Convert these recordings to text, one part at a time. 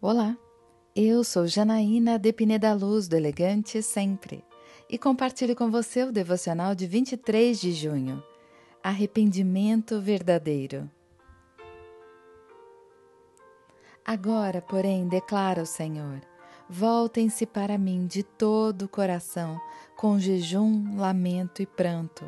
Olá, eu sou Janaína de Pineda Luz do Elegante Sempre e compartilho com você o devocional de 23 de junho. Arrependimento verdadeiro. Agora, porém, declara o Senhor: voltem-se para mim de todo o coração, com jejum, lamento e pranto.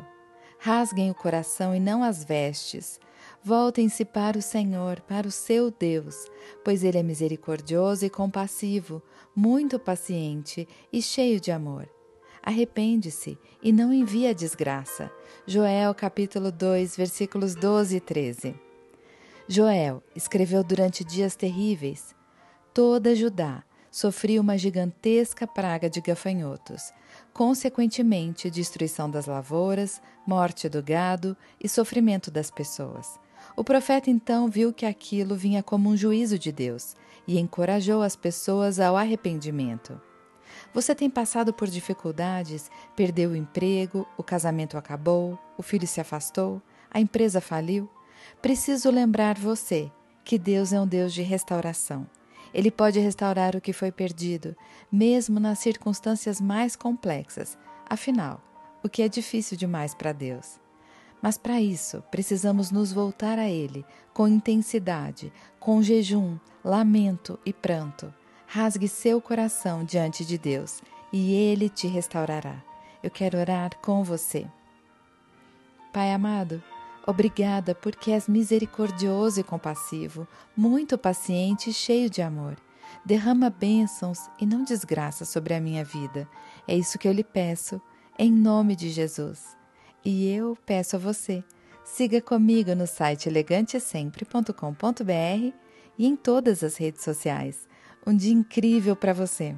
Rasguem o coração e não as vestes Voltem-se para o Senhor, para o seu Deus, pois Ele é misericordioso e compassivo, muito paciente e cheio de amor. Arrepende-se e não envia a desgraça. Joel capítulo 2, versículos 12 e 13. Joel escreveu durante dias terríveis. Toda Judá sofria uma gigantesca praga de gafanhotos, consequentemente destruição das lavouras, morte do gado e sofrimento das pessoas. O profeta então viu que aquilo vinha como um juízo de Deus e encorajou as pessoas ao arrependimento. Você tem passado por dificuldades, perdeu o emprego, o casamento acabou, o filho se afastou, a empresa faliu? Preciso lembrar você que Deus é um Deus de restauração. Ele pode restaurar o que foi perdido, mesmo nas circunstâncias mais complexas. Afinal, o que é difícil demais para Deus? Mas para isso, precisamos nos voltar a Ele com intensidade, com jejum, lamento e pranto. Rasgue seu coração diante de Deus e Ele te restaurará. Eu quero orar com você. Pai amado, obrigada porque és misericordioso e compassivo, muito paciente e cheio de amor. Derrama bênçãos e não desgraça sobre a minha vida. É isso que eu lhe peço, em nome de Jesus. E eu peço a você, siga comigo no site elegantesempre.com.br e em todas as redes sociais. Um dia incrível para você!